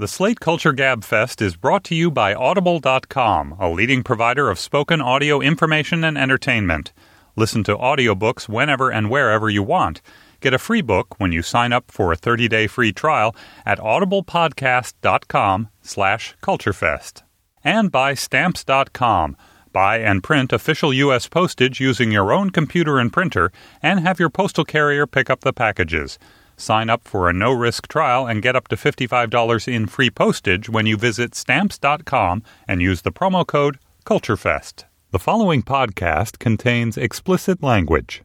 The Slate Culture Gab Fest is brought to you by Audible.com, a leading provider of spoken audio information and entertainment. Listen to audiobooks whenever and wherever you want. Get a free book when you sign up for a 30-day free trial at audiblepodcast.com slash culturefest. And by Stamps.com. Buy and print official U.S. postage using your own computer and printer, and have your postal carrier pick up the packages. Sign up for a no risk trial and get up to $55 in free postage when you visit stamps.com and use the promo code CULTUREFEST. The following podcast contains explicit language.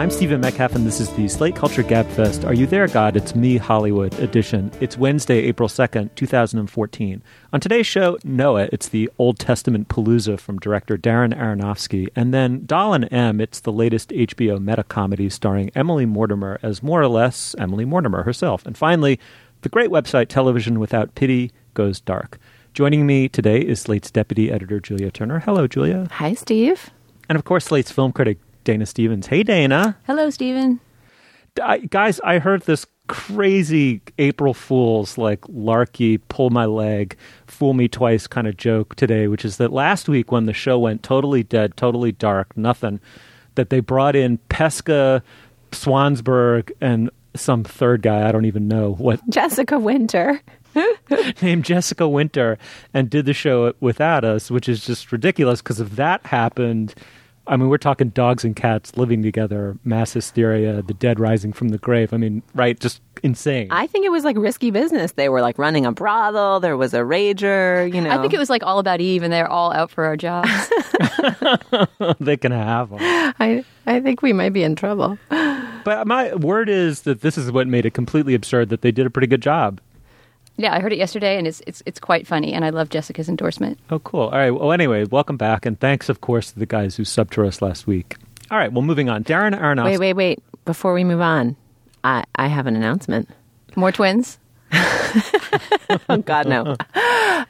I'm Stephen Metcalf, and this is the Slate Culture Gabfest. Are You There, God? It's Me, Hollywood edition. It's Wednesday, April 2nd, 2014. On today's show, Noah, it's the Old Testament Palooza from director Darren Aronofsky. And then Doll and Em, it's the latest HBO meta comedy starring Emily Mortimer as more or less Emily Mortimer herself. And finally, the great website Television Without Pity Goes Dark. Joining me today is Slate's deputy editor, Julia Turner. Hello, Julia. Hi, Steve. And of course, Slate's film critic, Dana Stevens. Hey, Dana. Hello, Stephen. I, guys, I heard this crazy April Fool's like larky, pull my leg, fool me twice kind of joke today, which is that last week when the show went totally dead, totally dark, nothing, that they brought in Pesca, Swansburg, and some third guy, I don't even know what. Jessica Winter. named Jessica Winter and did the show without us, which is just ridiculous because if that happened, I mean, we're talking dogs and cats living together, mass hysteria, the dead rising from the grave. I mean, right? Just insane. I think it was like risky business. They were like running a brothel. There was a rager. You know, I think it was like all about Eve, and they're all out for our jobs. they can have them. I I think we might be in trouble. But my word is that this is what made it completely absurd. That they did a pretty good job. Yeah, I heard it yesterday, and it's it's it's quite funny, and I love Jessica's endorsement. Oh, cool. All right. Well, anyway, welcome back, and thanks, of course, to the guys who subbed to us last week. All right. Well, moving on. Darren Aronofsky. Wait, wait, wait. Before we move on, I I have an announcement. More twins. oh God, no.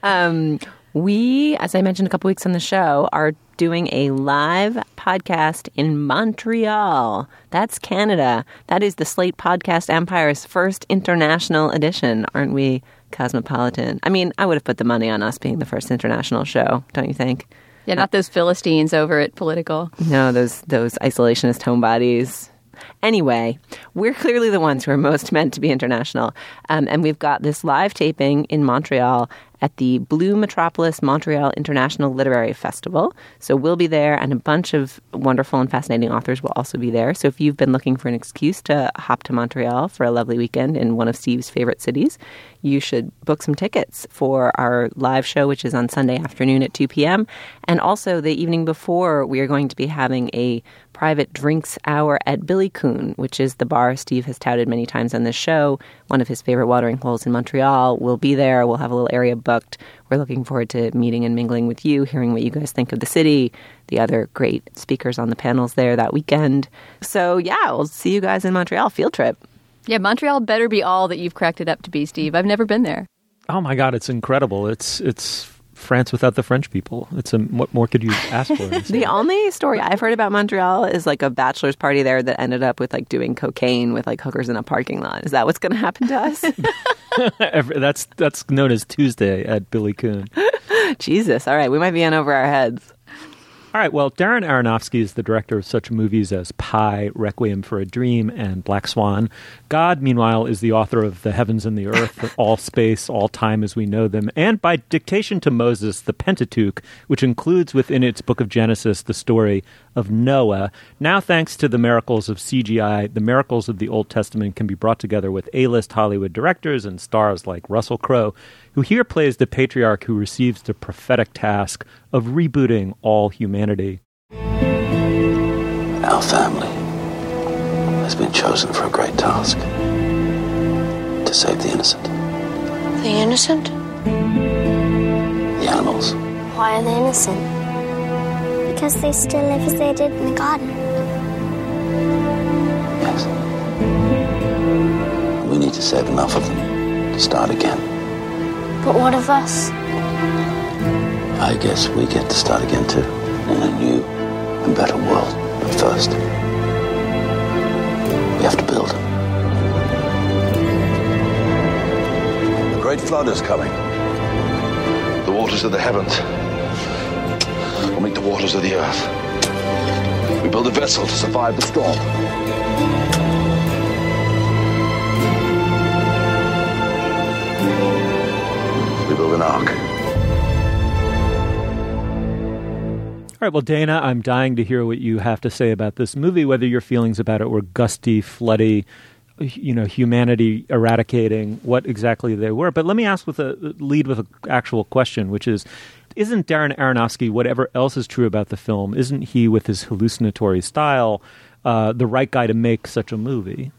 Um, we, as I mentioned a couple weeks on the show, are doing a live podcast in Montreal. That's Canada. That is the Slate Podcast Empire's first international edition. Aren't we cosmopolitan? I mean, I would have put the money on us being the first international show, don't you think? Yeah, not those Philistines over at Political. No, those those isolationist homebodies. Anyway, we're clearly the ones who are most meant to be international. Um, and we've got this live taping in Montreal at the Blue Metropolis Montreal International Literary Festival. So we'll be there, and a bunch of wonderful and fascinating authors will also be there. So if you've been looking for an excuse to hop to Montreal for a lovely weekend in one of Steve's favorite cities, you should book some tickets for our live show, which is on Sunday afternoon at 2 p.m. And also the evening before, we are going to be having a private drinks hour at Bily Kun, which is the bar Steve has touted many times on this show. One of his favorite watering holes in Montreal. We'll be there. We'll have a little area booked. We're looking forward to meeting and mingling with you, hearing what you guys think of the city, the other great speakers on the panels there that weekend. So, yeah, we'll see you guys in Montreal. Field trip. Yeah, Montreal better be all that you've cracked it up to be, Steve. I've never been there. Oh my God, it's incredible. It's it's France without the French people. It's a what more could you ask for? the only story I've heard about Montreal is like a bachelor's party there that ended up with like doing cocaine with like hookers in a parking lot. Is that what's going to happen to us? that's that's known as Tuesday at Bily Kun. Jesus. All right, we might be in over our heads. All right. Well, Darren Aronofsky is the director of such movies as Pi, Requiem for a Dream, and Black Swan. God, meanwhile, is the author of The Heavens and the Earth, All Space, All Time as We Know Them, and by dictation to Moses, the Pentateuch, which includes within its book of Genesis the story of Noah. Now, thanks to the miracles of CGI, the miracles of the Old Testament can be brought together with A list Hollywood directors and stars like Russell Crowe, who here plays the patriarch who receives the prophetic task of rebooting all humanity. Our family has been chosen for a great task to save the innocent. The innocent? The animals. Why are they innocent? Because they still live as they did in the garden. Yes. We need to save enough of them to start again. But what of us? I guess we get to start again too. In a new and better world. But first, we have to build. The great flood is coming. The waters of the heavens will meet the waters of the earth. We build a vessel to survive the storm. Build an ark. All right, well, Dana, I'm dying to hear what you have to say about this movie, whether your feelings about it were gusty, floody, you know, humanity eradicating, what exactly they were. But let me ask with a lead with an actual question, which is isn't Darren Aronofsky, whatever else is true about the film, isn't he, with his hallucinatory style, uh, the right guy to make such a movie?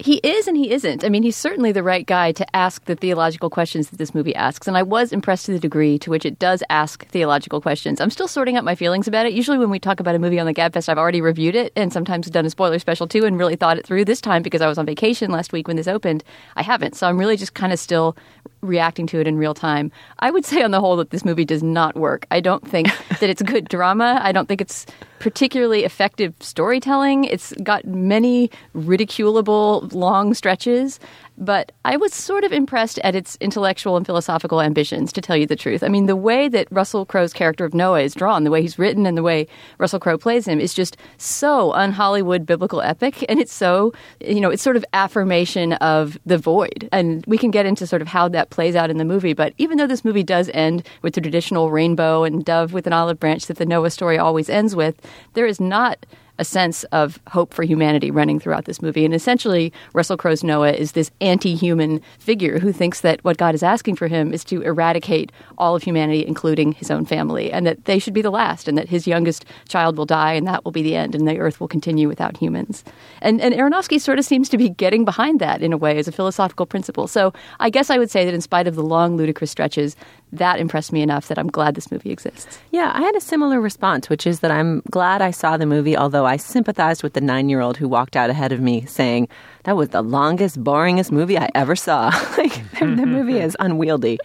He is and he isn't. I mean, he's certainly the right guy to ask the theological questions that this movie asks. And I was impressed to the degree to which it does ask theological questions. I'm still sorting out my feelings about it. Usually, when we talk about a movie on the Gabfest, I've already reviewed it and sometimes done a spoiler special too and really thought it through. This time, because I was on vacation last week when this opened, I haven't. So I'm really just kind of still reacting to it in real time. I would say, on the whole, that this movie does not work. I don't think that it's good drama. I don't think it's particularly effective storytelling. It's got many ridiculable long stretches, but I was sort of impressed at its intellectual and philosophical ambitions, to tell you the truth. I mean, the way that Russell Crowe's character of Noah is drawn, the way he's written, and the way Russell Crowe plays him is just so un Hollywood biblical epic. And it's so, you know, it's sort of affirmation of the void. And we can get into sort of how that plays out in the movie. But even though this movie does end with the traditional rainbow and dove with an olive branch that the Noah story always ends with, there is not a sense of hope for humanity running throughout this movie. And essentially, Russell Crowe's Noah is this anti human figure who thinks that what God is asking for him is to eradicate all of humanity, including his own family, and that they should be the last, and that his youngest child will die, and that will be the end, and the earth will continue without humans. And, and Aronofsky sort of seems to be getting behind that in a way as a philosophical principle. So I guess I would say that in spite of the long, ludicrous stretches, that impressed me enough that I'm glad this movie exists. Yeah, I had a similar response, which is that I'm glad I saw the movie, although I sympathized with the nine year old who walked out ahead of me saying, that was the longest, boringest movie I ever saw. like the, the, movie is unwieldy.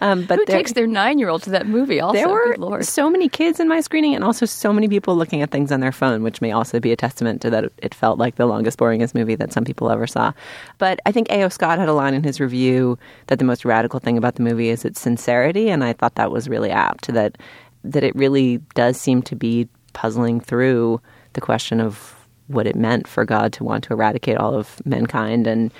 Um, but who there, takes their nine-year-old to that movie? Also, there were so many kids in my screening, and also so many people looking at things on their phone, which may also be a testament to that it felt like the longest, boringest movie that some people ever saw. But I think A.O. Scott had a line in his review that the most radical thing about the movie is its sincerity, and I thought that was really apt. That that it really does seem to be puzzling through the question of what it meant for God to want to eradicate all of mankind and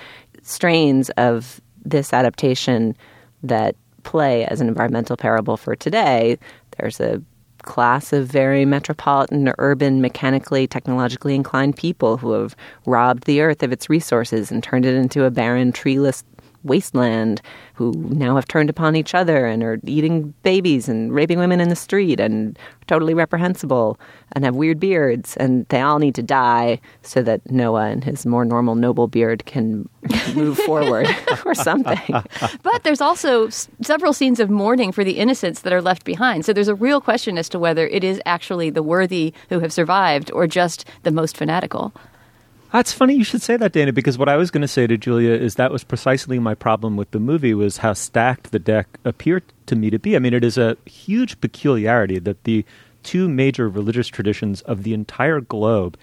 strains of this adaptation that play as an environmental parable for today. There's a class of very metropolitan, urban, mechanically, technologically inclined people who have robbed the earth of its resources and turned it into a barren, treeless wasteland who now have turned upon each other and are eating babies and raping women in the street and totally reprehensible and have weird beards and they all need to die so that Noah and his more normal noble beard can move forward or something. But there's also s- several scenes of mourning for the innocents that are left behind. So there's a real question as to whether it is actually the worthy who have survived or just the most fanatical. That's funny you should say that, Dana, because what I was going to say to Julia is that was precisely my problem with the movie was how stacked the deck appeared to me to be. I mean, it is a huge peculiarity that the two major religious traditions of the entire globe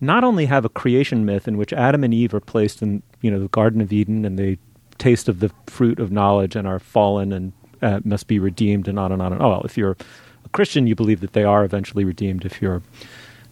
not only have a creation myth in which Adam and Eve are placed in, you know, the Garden of Eden and they taste of the fruit of knowledge and are fallen and uh, must be redeemed and on and on and on. Oh, well, if you're a Christian, you believe that they are eventually redeemed. If you're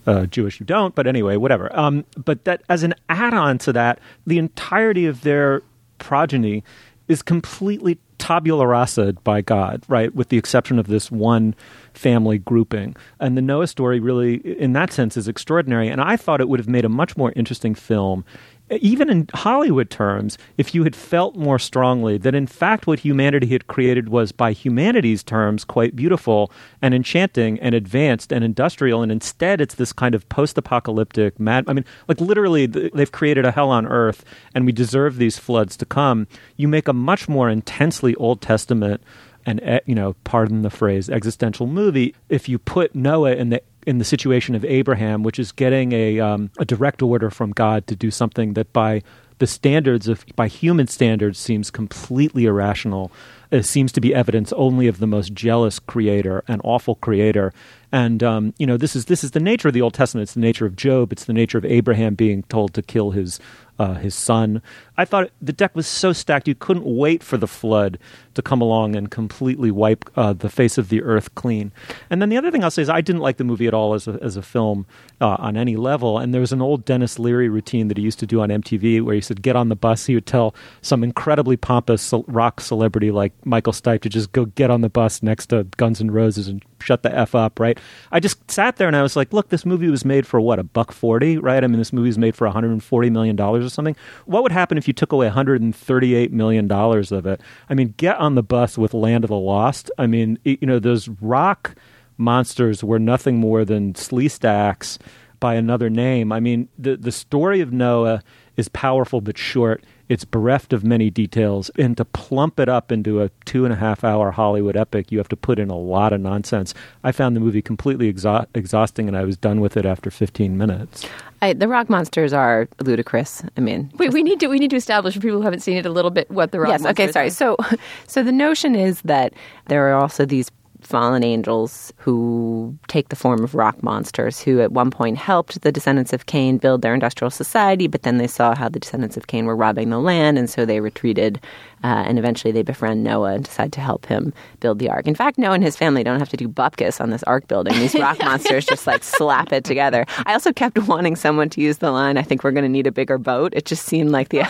uh, Jewish, you don't. But anyway, whatever. Um, but that as an add-on to that, the entirety of their progeny is completely tabula rasa by God, right? With the exception of this one family grouping. And the Noah story really, in that sense, is extraordinary. And I thought it would have made a much more interesting film even in Hollywood terms, if you had felt more strongly that in fact what humanity had created was, by humanity's terms, quite beautiful and enchanting and advanced and industrial, and instead it's this kind of post apocalyptic mad. I mean, like literally, they've created a hell on earth and we deserve these floods to come. You make a much more intensely Old Testament and, eh, you know, pardon the phrase, existential movie if you put Noah in the in the situation of Abraham, which is getting a um, a direct order from God to do something that by the standards of by human standards seems completely irrational. It seems to be evidence only of the most jealous creator and awful creator. And um, you know, this is this is the nature of the Old Testament. It's the nature of Job. It's the nature of Abraham being told to kill his uh, his son. I thought the deck was so stacked you couldn't wait for the flood to come along and completely wipe uh, the face of the earth clean. And then the other thing I'll say is I didn't like the movie at all as a, as a film uh, on any level. And there was an old Denis Leary routine that he used to do on MTV where he said, get on the bus. He would tell some incredibly pompous rock celebrity like Michael Stipe to just go get on the bus next to Guns N' Roses and shut the F up, right? I just sat there and I was like, look, this movie was made for what, a buck 40, right? I mean, this movie was made for $140 million or something. What would happen if you took away $138 million of it? I mean, get on the bus with Land of the Lost. I mean, you know, those rock monsters were nothing more than Sleestaks by another name. I mean, the, the story of Noah is powerful but short it's bereft of many details. And to plump it up into a two and a half hour Hollywood epic, you have to put in a lot of nonsense. I found the movie completely exha- exhausting, and I was done with it after 15 minutes. I, the rock monsters are ludicrous. I mean, wait, we need to we need to establish for people who haven't seen it a little bit what the rock. Yes, okay, sorry. Are. So, so the notion is that there are also these fallen angels who take the form of rock monsters, who at one point helped the descendants of Cain build their industrial society, but then they saw how the descendants of Cain were robbing the land, and so they retreated uh, and eventually they befriend Noah and decide to help him build the ark. In fact, Noah and his family don't have to do bupkis on this ark building. These rock monsters just like slap it together. I also kept wanting someone to use the line, I think we're going to need a bigger boat. It just seemed like the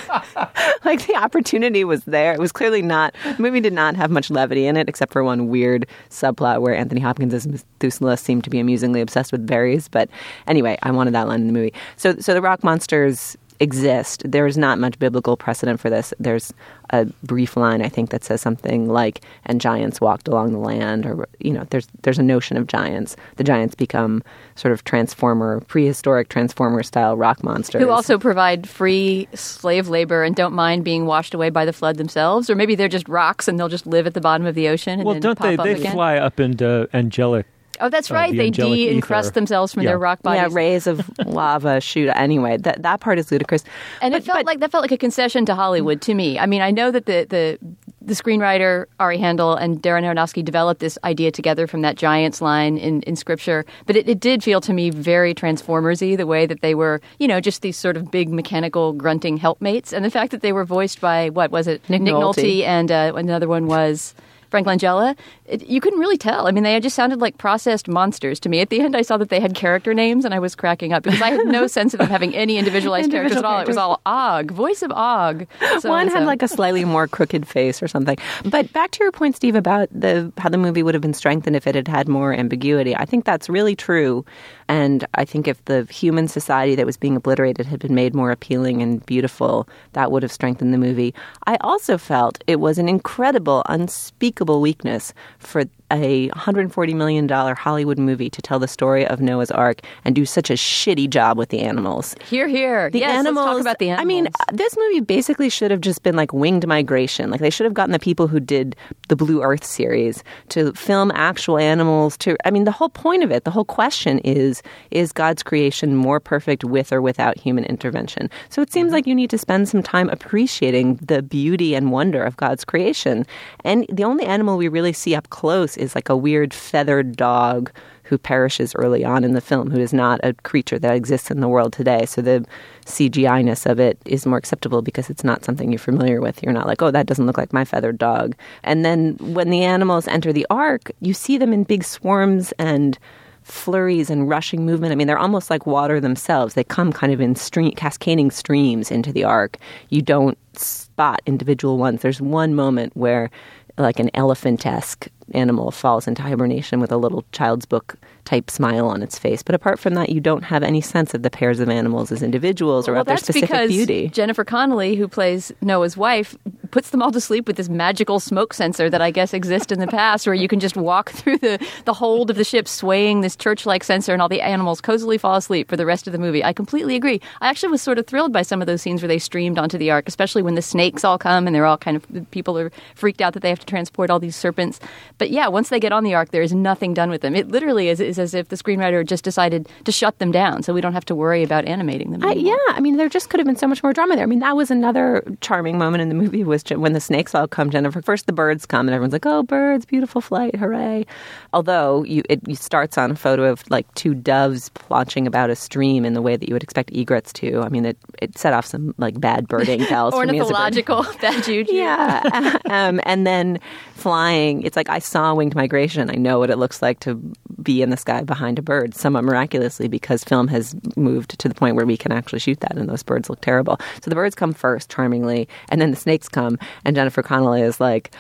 like the opportunity was there. It was clearly not, the movie did not have much levity in it except for one weird subplot where Anthony Hopkins as Methuselah seemed to be amusingly obsessed with berries. But anyway, I wanted that line in the movie. So, so the rock monsters exist. There is not much biblical precedent for this. There's a brief line I think that says something like "and giants walked along the land," or you know, there's there's a notion of giants. The giants become sort of transformer, prehistoric transformer style rock monsters who also provide free slave labor and don't mind being washed away by the flood themselves, or maybe they're just rocks and they'll just live at the bottom of the ocean. well, don't they? They again? fly up into angelic Oh, that's right. Uh, the they de-encrust themselves from yeah. their rock bodies. Yeah, rays of lava shoot. Anyway, that that part is ludicrous. And but, it felt but, like that felt like a concession to Hollywood to me. I mean, I know that the the the screenwriter Ari Handel and Darren Aronofsky developed this idea together from that giants line in, in scripture, but it, it did feel to me very Transformersy the way that they were, you know, just these sort of big mechanical grunting helpmates, and the fact that they were voiced by what was it, Nick, Nick Nolte. Nolte, and uh, another one was. Frank Langella, it, you couldn't really tell. I mean, they just sounded like processed monsters to me. At the end, I saw that they had character names, and I was cracking up because I had no sense of them having any individualized Individual characters at all. It was all Og, voice of Og. So One had like a slightly more crooked face or something. But back to your point, Steve, about the how the movie would have been strengthened if it had had more ambiguity. I think that's really true. And I think if the human society that was being obliterated had been made more appealing and beautiful, that would have strengthened the movie. I also felt it was an incredible, unspeakable weakness for a $140 million Hollywood movie to tell the story of Noah's Ark and do such a shitty job with the animals. Here, here. The yes, animals. talk about the animals. I mean, this movie basically should have just been like winged migration. Like they should have gotten the people who did the Blue Earth series to film actual animals. To I mean, the whole point of it, the whole question is: is God's creation more perfect with or without human intervention? So it seems mm-hmm. like you need to spend some time appreciating the beauty and wonder of God's creation. And the only animal we really see up close is like a weird feathered dog who perishes early on in the film, who is not a creature that exists in the world today. So the CGI ness of it is more acceptable because it's not something you're familiar with. You're not like, oh, that doesn't look like my feathered dog. And then when the animals enter the ark, you see them in big swarms and flurries and rushing movement. I mean, they're almost like water themselves. They come kind of in stream, cascading streams into the ark. You don't spot individual ones. There's one moment where like an elephant esque animal falls into hibernation with a little child's book type smile on its face. But apart from that, you don't have any sense of the pairs of animals as individuals or well, of their that's specific because beauty. Jennifer Connelly, who plays Noah's wife, puts them all to sleep with this magical smoke censer that I guess exists in the past, where you can just walk through the, the hold of the ship swaying this church like censer, and all the animals cozily fall asleep for the rest of the movie. I completely agree. I actually was sort of thrilled by some of those scenes where they streamed onto the ark, especially when the snakes all come and they're all kind of people are freaked out that they have to transport all these serpents. But yeah, once they get on the ark, there is nothing done with them. It literally is, is as if the screenwriter just decided to shut them down, so we don't have to worry about animating them. I, yeah, I mean, there just could have been so much more drama there. I mean, that was another charming moment in the movie was when the snakes all come. Jennifer, first the birds come, and everyone's like, "Oh, birds, beautiful flight, hooray!" Although you, it, starts on a photo of like two doves launching about a stream in the way that you would expect egrets to. I mean, it, it set off some like bad birding bells for me as a bird. Ornithological bad juju. Yeah. um, and then flying, it's like I saw winged migration. I know what it looks like to be in the sky behind a bird, somewhat miraculously, because film has moved to the point where we can actually shoot that, and those birds look terrible. So the birds come first, charmingly, and then the snakes come, and Jennifer Connelly is like,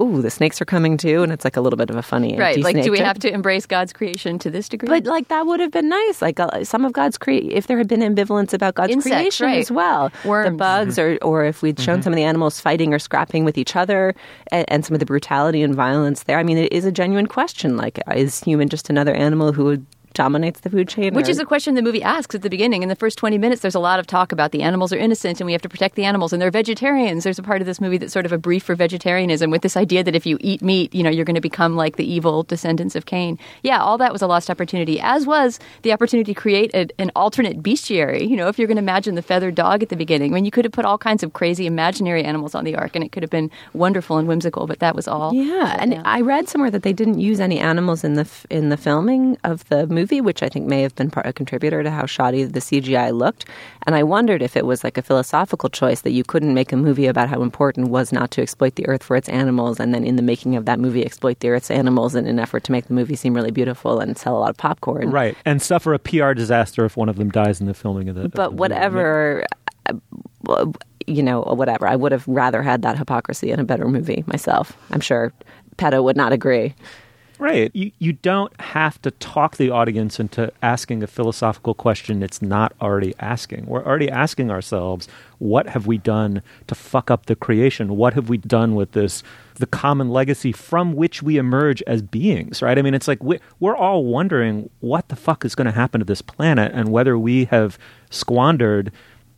Ooh, the snakes are coming too, and it's like a little bit of a funny Right. Like, do we have to embrace God's creation to this degree? But like that would have been nice. Like uh, some of God's cre if there had been ambivalence about God's Insects, creation right. as well, the Worms. bugs, or or if we'd shown some of the animals fighting or scrapping with each other, and, and some of the brutality and violence there. I mean, it is a genuine question. Like, is human just another animal who dominates the food chain? Which or- is a question the movie asks at the beginning. In the first 20 minutes, there's a lot of talk about the animals are innocent and we have to protect the animals and they're vegetarians. There's a part of this movie that's sort of a brief for vegetarianism with this idea that if you eat meat, you know, you're going to become like the evil descendants of Cain. Yeah, all that was a lost opportunity, as was the opportunity to create a, an alternate bestiary. You know, if you're going to imagine the feathered dog at the beginning, I mean, you could have put all kinds of crazy imaginary animals on the ark and it could have been wonderful and whimsical, but that was all. Yeah, and I read somewhere that they didn't use any animals in the f- in the filming of the movie, which I think may have been part a contributor to how shoddy the CGI looked. And I wondered if it was like a philosophical choice that you couldn't make a movie about how important it was not to exploit the earth for its animals, and then in the making of that movie exploit the earth's animals in an effort to make the movie seem really beautiful and sell a lot of popcorn. Right. And suffer a PR disaster if one of them dies in the filming of the. of the But movie. whatever. uh, You know, whatever. I would have rather had that hypocrisy in a better movie myself. I'm sure PETA would not agree. Right. You, you don't have to talk the audience into asking a philosophical question it's not already asking. We're already asking ourselves, what have we done to fuck up the creation? What have we done with this, the common legacy from which we emerge as beings, right? I mean, it's like we, we're all wondering what the fuck is going to happen to this planet and whether we have squandered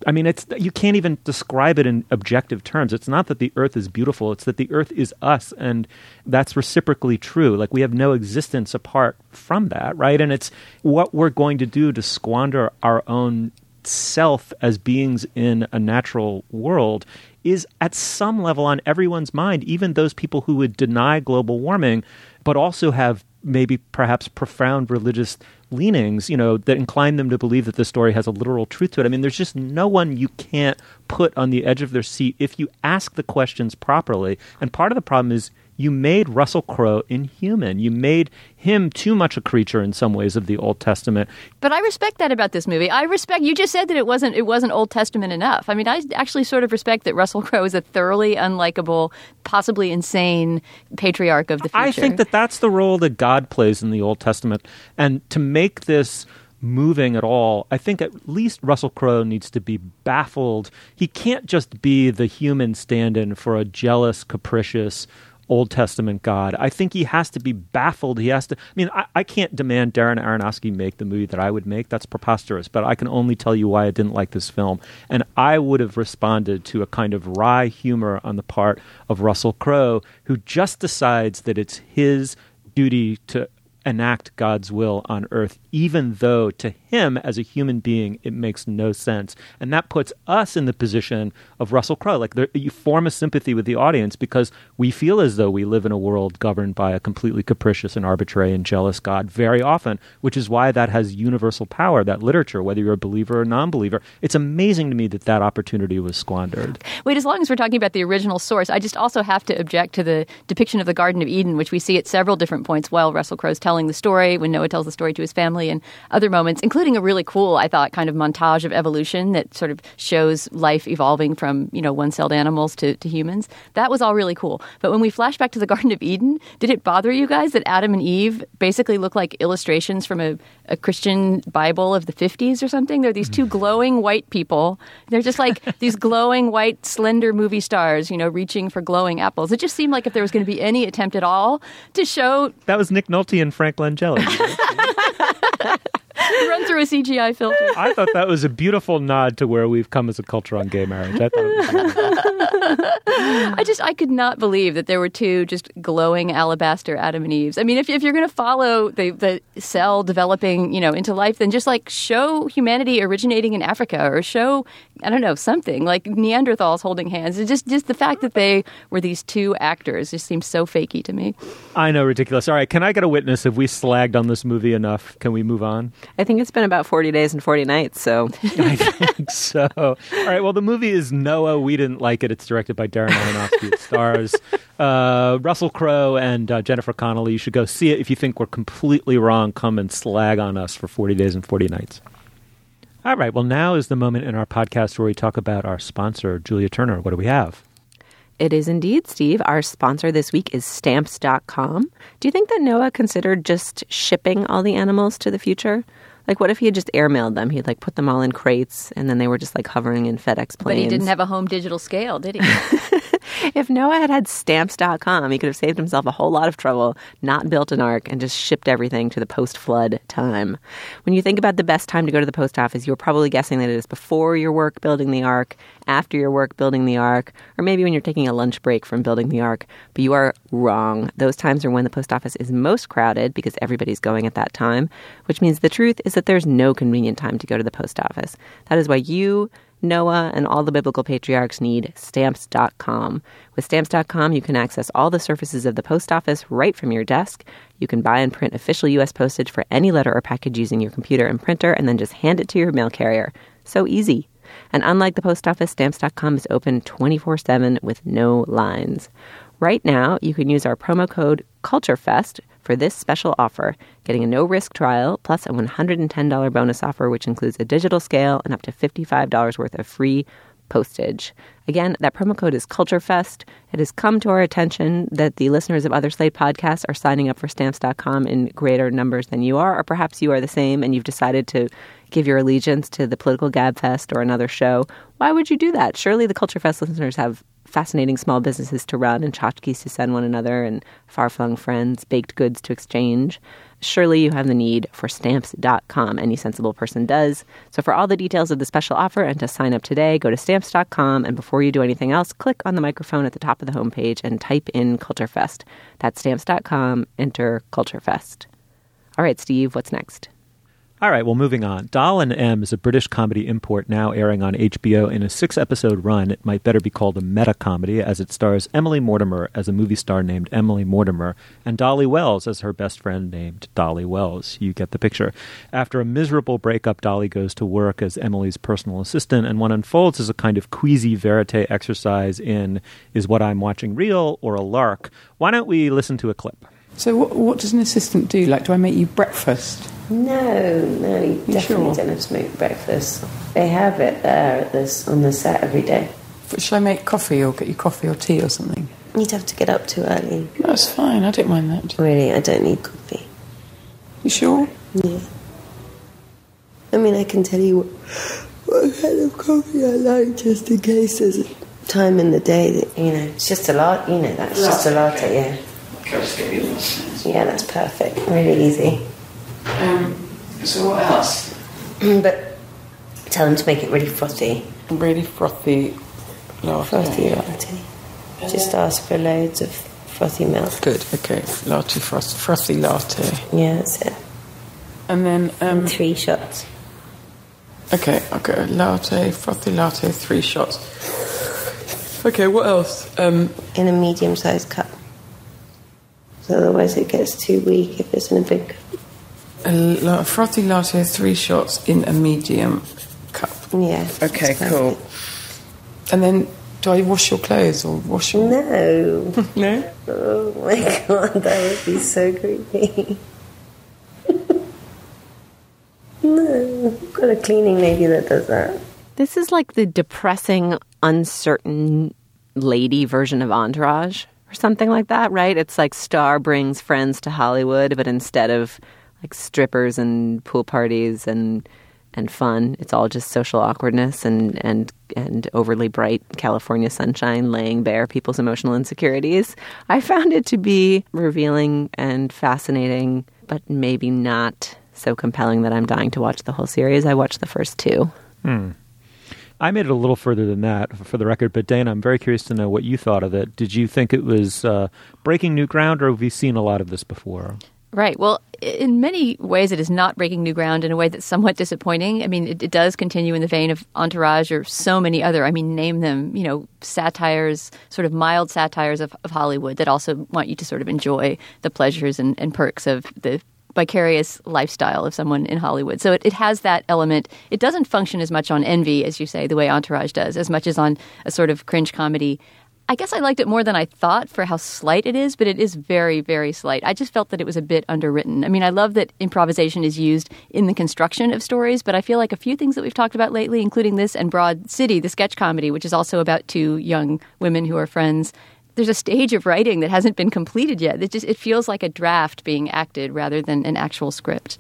I mean, it's you can't even describe it in objective terms. It's not that the Earth is beautiful; it's that the Earth is us, and that's reciprocally true. Like we have no existence apart from that, right? And it's what we're going to do to squander our own self as beings in a natural world is at some level on everyone's mind, even those people who would deny global warming, but also have maybe perhaps profound religious leanings, you know, that incline them to believe that the story has a literal truth to it. I mean, there's just no one you can't put on the edge of their seat if you ask the questions properly. And part of the problem is you made Russell Crowe inhuman. You made him too much a creature in some ways of the Old Testament. But I respect that about this movie. I respect you just said that it wasn't it wasn't Old Testament enough. I mean, I actually sort of respect that Russell Crowe is a thoroughly unlikable, possibly insane patriarch of the future. I think that that's the role that God plays in the Old Testament. And to make this moving at all, I think at least Russell Crowe needs to be baffled. He can't just be the human stand in for a jealous, capricious, Old Testament God. I think he has to be baffled. He has to. I mean, I, I can't demand Darren Aronofsky make the movie that I would make. That's preposterous. But I can only tell you why I didn't like this film. And I would have responded to a kind of wry humor on the part of Russell Crowe, who just decides that it's his duty to enact God's will on earth, even though to him as a human being it makes no sense. And that puts us in the position of Russell Crowe. Like there, you form a sympathy with the audience because we feel as though we live in a world governed by a completely capricious and arbitrary and jealous God very often, which is why that has universal power, that literature, whether you're a believer or non believer. It's amazing to me that that opportunity was squandered. Wait, as long as we're talking about the original source, I just also have to object to the depiction of the Garden of Eden, which we see at several different points while Russell Crowe's telling telling the story, when Noah tells the story to his family, and other moments, including a really cool, I thought, kind of montage of evolution that sort of shows life evolving from you know one celled animals to, to humans. That was all really cool. But when we flash back to the Garden of Eden, did it bother you guys that Adam and Eve basically look like illustrations from a, a Christian Bible of the 50s or something? They're these two mm. glowing white people. They're just like these glowing white, slender movie stars, you know, reaching for glowing apples. It just seemed like if there was going to be any attempt at all to show That was Nick Nolte and Frank Langella. run through a CGI filter. I thought that was a beautiful nod to where we've come as a culture on gay marriage. I thought it was I just I could not believe that there were two just glowing alabaster Adam and Eves. I mean, if if you're going to follow the the cell developing, you know, into life, then just like show humanity originating in Africa or show I don't know something like Neanderthals holding hands. It's just just the fact that they were these two actors just seems so fakey to me. I know, ridiculous. All right, can I get a witness? If we slagged on this movie enough, can we move on? I think it's been about 40 days and 40 nights, so I think so. All right. Well, the movie is Noah. We didn't like it. It's directed by Darren Aronofsky. It stars uh, Russell Crowe and uh, Jennifer Connelly. You should go see it. If you think we're completely wrong, come and slag on us for 40 days and 40 nights. All right. Well, now is the moment in our podcast where we talk about our sponsor, Julia Turner. What do we have? It is indeed, Steve. Our sponsor this week is stamps.com. Do you think that Noah considered just shipping all the animals to the future? Like, what if he had just airmailed them? He'd like put them all in crates and then they were just like hovering in FedEx planes. But he didn't have a home digital scale, did he? if Noah had had stamps.com, he could have saved himself a whole lot of trouble, not built an ark, and just shipped everything to the post flood time. When you think about the best time to go to the post office, you're probably guessing that it is before your work building the ark, after your work building the ark, or maybe when you're taking a lunch break from building the ark. But you are wrong. Those times are when the post office is most crowded because everybody's going at that time, which means the truth is that there's no convenient time to go to the post office. That is why you Noah and all the biblical patriarchs need stamps.com. With stamps.com, you can access all the services of the post office right from your desk. You can buy and print official U.S. postage for any letter or package using your computer and printer, and then just hand it to your mail carrier. So easy. And unlike the post office, stamps.com is open 24 7 with no lines. Right now, you can use our promo code CULTUREFEST for this special offer, getting a no risk trial plus a $110 bonus offer, which includes a digital scale and up to $55 worth of free postage. Again, that promo code is CultureFest. It has come to our attention that the listeners of other Slate podcasts are signing up for stamps.com in greater numbers than you are, or perhaps you are the same and you've decided to give your allegiance to the political gabfest or another show. Why would you do that? Surely the Culture Fest listeners have fascinating small businesses to run and tchotchkes to send one another and far-flung friends, baked goods to exchange. Surely you have the need for stamps.com. Any sensible person does. So for all the details of the special offer and to sign up today, go to stamps.com and before you do anything else, click on the microphone at the top of the homepage and type in Culturefest. That's stamps.com, enter Culturefest. All right, Steve, what's next? All right, well, moving on. Doll and Em is a British comedy import now airing on HBO in a six episode run. It might better be called a meta comedy, as it stars Emily Mortimer as a movie star named Emily Mortimer and Dolly Wells as her best friend named Dolly Wells. You get the picture. After a miserable breakup, Dolly goes to work as Emily's personal assistant, and what unfolds is a kind of queasy verite exercise in is what I'm watching real or a lark? Why don't we listen to a clip? So, what, what does an assistant do? Like, do I make you breakfast? No, no, you, definitely sure? don't have to make breakfast. They have it there at this on the set every day. But shall I make coffee or get you coffee or tea or something? You'd have to get up too early. That's fine. I don't mind that. Really, I don't need coffee. You sure? Yeah. I mean, I can tell you what, what kind of coffee I like, just in case there's a time in the day that you know it's just a lot. You know, that's just a latte. Yeah. Yeah, that's perfect. Really easy. Um, so what else? but tell them to make it really frothy. Really frothy latte. Frothy latte. Just ask for loads of frothy milk. Good. Okay. Latte frost, frothy latte. Yeah, that's it. And then um, And three shots. okay, okay, latte, frothy latte, three shots. Okay, what else? Um, in a medium-sized cup. So otherwise, it gets too weak if it's in a big cup. a la- frothy latte, three shots in a medium cup. Yeah. Okay, cool. And then, do I wash your clothes or wash your? No. No. Oh my god, that would be so creepy. No, I've got a cleaning lady that does that. This is like the depressing, uncertain lady version of Entourage or something like that, right? It's like Star brings friends to Hollywood, but instead of like strippers and pool parties and and fun, it's all just social awkwardness and and and overly bright California sunshine laying bare people's emotional insecurities. I found it to be revealing and fascinating, but maybe not so compelling that I'm dying to watch the whole series. I watched the first two. Hmm. I made it a little further than that, for the record. But Dana, I'm very curious to know what you thought of it. Did you think it was uh, breaking new ground, or have you seen a lot of this before? Right. Well, in many ways, it is not breaking new ground in a way that's somewhat disappointing. I mean, it, it, does continue in the vein of Entourage or so many other, I mean, name them, you know, satires, sort of mild satires of, of Hollywood that also want you to sort of enjoy the pleasures and, and perks of the vicarious lifestyle of someone in Hollywood. So it, it has that element. It doesn't function as much on envy, as you say, the way Entourage does, as much as on a sort of cringe comedy. I guess I liked it more than I thought for how slight it is, but it is very, very slight. I just felt that it was a bit underwritten. I mean, I love that improvisation is used in the construction of stories, but I feel like a few things that we've talked about lately, including this and Broad City, the sketch comedy, which is also about two young women who are friends, there's a stage of writing that hasn't been completed yet. It just it feels like a draft being acted rather than an actual script.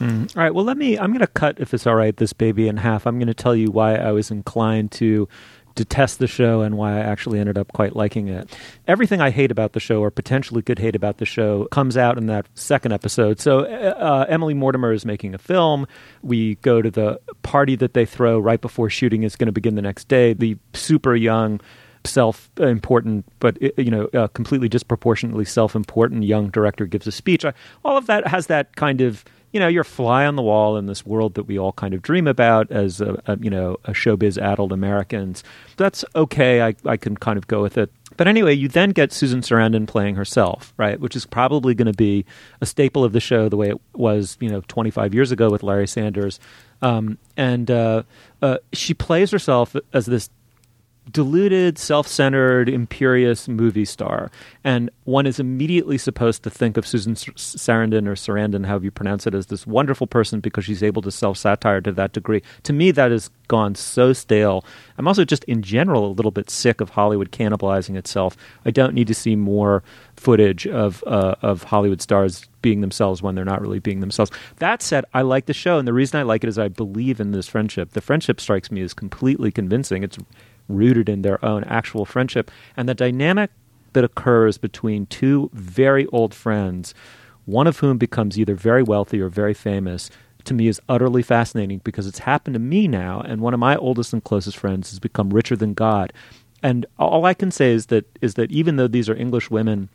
Mm. All right. Well, let me. I'm going to cut, if it's all right, this baby in half. I'm going to tell you why I was inclined to detest the show and why I actually ended up quite liking it. Everything I hate about the show, or potentially could hate about the show, comes out in that second episode. So uh, uh Emily Mortimer is making a film. We go to the party that they throw right before shooting is going to begin the next day. The super young self-important, but you know, uh, completely disproportionately self-important young director gives a speech. all of that has that kind of you know, you're fly on the wall in this world that we all kind of dream about as a, a you know a showbiz addled Americans. That's okay. I I can kind of go with it. But anyway, you then get Susan Sarandon playing herself, right? Which is probably going to be a staple of the show, the way it was, you know, 25 years ago with Larry Sanders. Um, and uh, uh, she plays herself as this deluded, self centered, imperious movie star. And one is immediately supposed to think of Susan Sarandon or Sarandon, however you pronounce it, as this wonderful person because she's able to self satire to that degree. To me, that has gone so stale. I'm also just in general a little bit sick of Hollywood cannibalizing itself. I don't need to see more footage of uh, of Hollywood stars being themselves when they're not really being themselves. That said, I like the show, and the reason I like it is I believe in this friendship. The friendship strikes me as completely convincing. It's rooted in their own actual friendship. And the dynamic that occurs between two very old friends, one of whom becomes either very wealthy or very famous, to me is utterly fascinating because it's happened to me now. And one of my oldest and closest friends has become richer than God. And all I can say is that is that even though these are English women,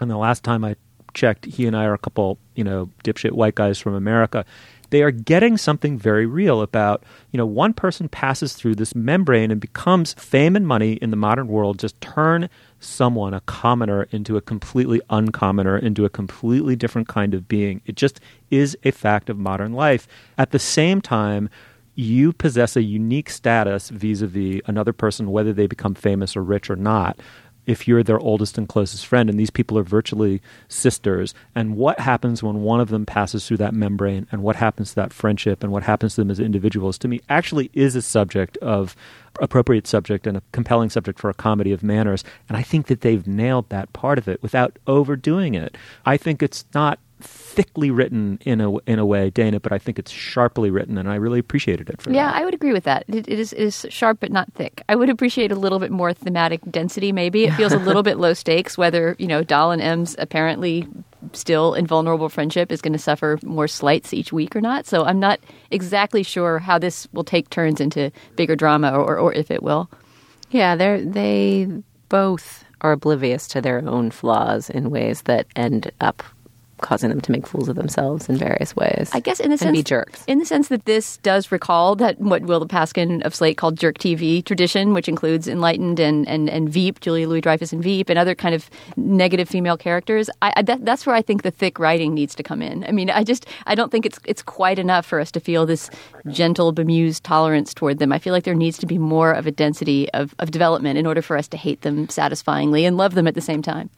and the last time I checked, he and I are a couple, you know, dipshit white guys from America they are getting something very real about, you know, one person passes through this membrane and becomes fame and money in the modern world just turn someone, a commoner, into a completely uncommoner, into a completely different kind of being. It just is a fact of modern life. At the same time, you possess a unique status vis a vis another person, whether they become famous or rich or not if you're their oldest and closest friend. And these people are virtually sisters. And what happens when one of them passes through that membrane and what happens to that friendship and what happens to them as individuals, to me, actually is a subject of appropriate subject and a compelling subject for a comedy of manners. And I think that they've nailed that part of it without overdoing it. I think it's not thickly written in a in a way, Dana, but I think it's sharply written, and I really appreciated it for yeah, that. I would agree with that. It, it, is, it is sharp but not thick. I would appreciate a little bit more thematic density. Maybe it feels a little bit low stakes. Whether you know Doll and Em's apparently still invulnerable friendship is going to suffer more slights each week or not. So I'm not exactly sure how this will take turns into bigger drama, or, or, or if it will. Yeah, they they both are oblivious to their own flaws in ways that end up causing them to make fools of themselves in various ways. I guess in the sense be jerks. In the sense that this does recall that what Willa Paskin of Slate called jerk TV tradition, which includes Enlightened and and, and Veep, Julia Louis Dreyfus and Veep, and other kind of negative female characters. I, I that, that's where I think the thick writing needs to come in. I mean, I just I don't think it's it's quite enough for us to feel this gentle, bemused tolerance toward them. I feel like there needs to be more of a density of, of development in order for us to hate them satisfyingly and love them at the same time.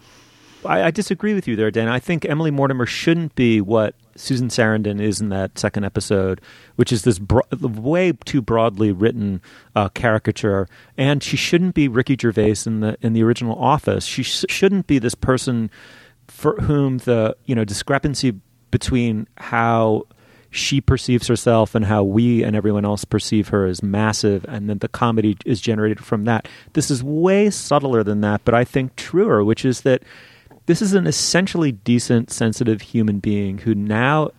I, I disagree with you there, Dan. I think Emily Mortimer shouldn't be what Susan Sarandon is in that second episode, which is this bro- way too broadly written uh, caricature, and she shouldn't be Ricky Gervais in the in the original Office. She sh- shouldn't be this person for whom the you know discrepancy between how she perceives herself and how we and everyone else perceive her is massive, and then the comedy is generated from that. This is way subtler than that, but I think truer, which is that this is an essentially decent, sensitive human being who now,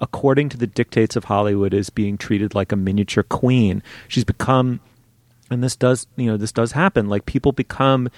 according to the dictates of Hollywood, is being treated like a miniature queen. She's become, and this does, you know, this does happen. Like people become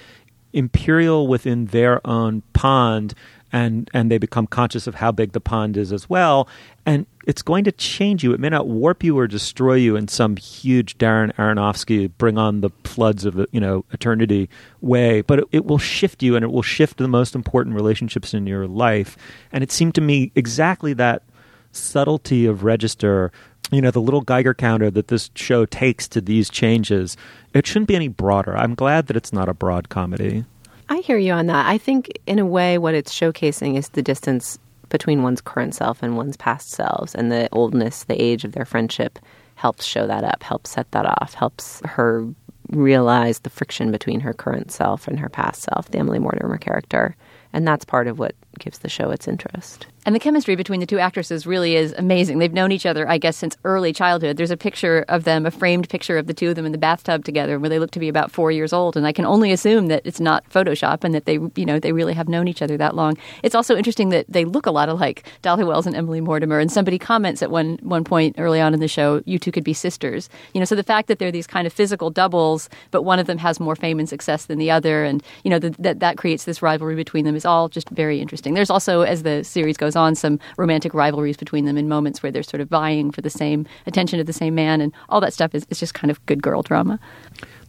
imperial within their own pond and and they become conscious of how big the pond is as well. And it's going to change you. It may not warp you or destroy you in some huge Darren Aronofsky bring on the floods of you know eternity way but it, it will shift you and it will shift the most important relationships in your life. And it seemed to me exactly that subtlety of register you know the little Geiger counter that this show takes to these changes it shouldn't be any broader. I'm glad that it's not a broad comedy I hear you on that. I think, in a way, what it's showcasing is the distance between one's current self and one's past selves, and the oldness, the age of their friendship helps show that up, helps set that off, helps her realize the friction between her current self and her past self, the Emily Mortimer character. And that's part of what gives the show its interest. And the chemistry between the two actresses really is amazing. They've known each other, I guess, since early childhood. There's a picture of them, a framed picture of the two of them in the bathtub together, where they look to be about four years old. And I can only assume that it's not Photoshop and that they, you know, they really have known each other that long. It's also interesting that they look a lot alike, Dolly Wells and Emily Mortimer. And somebody comments at one one point early on in the show, you two could be sisters. You know, so the fact that they're these kind of physical doubles, but one of them has more fame and success than the other, and you know that that creates this rivalry between them is all just very interesting. There's also, as the series goes on, some romantic rivalries between them in moments where they're sort of vying for the same attention of the same man, and all that stuff is, is just kind of good girl drama.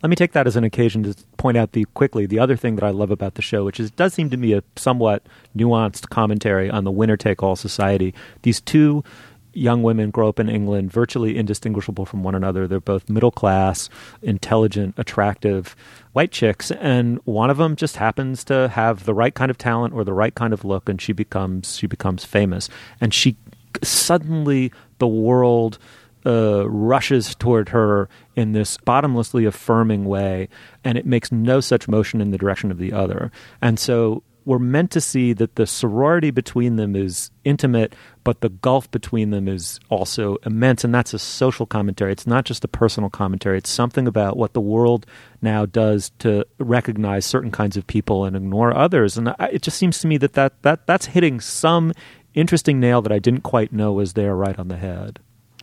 Let me take that as an occasion to point out the quickly the other thing that I love about the show, which is does seem to me a somewhat nuanced commentary on the winner take all society. These two young women grow up in England, virtually indistinguishable from one another. They're both middle class, intelligent, attractive white chicks, and one of them just happens to have the right kind of talent or the right kind of look, and she becomes she becomes famous, and she suddenly the world. Uh, rushes toward her in this bottomlessly affirming way, and it makes no such motion in the direction of the other. And so we're meant to see that the sorority between them is intimate, but the gulf between them is also immense. And that's a social commentary. It's not just a personal commentary. It's something about what the world now does to recognize certain kinds of people and ignore others. And it just seems to me that, that, that that's hitting some interesting nail that I didn't quite know was there right on the head.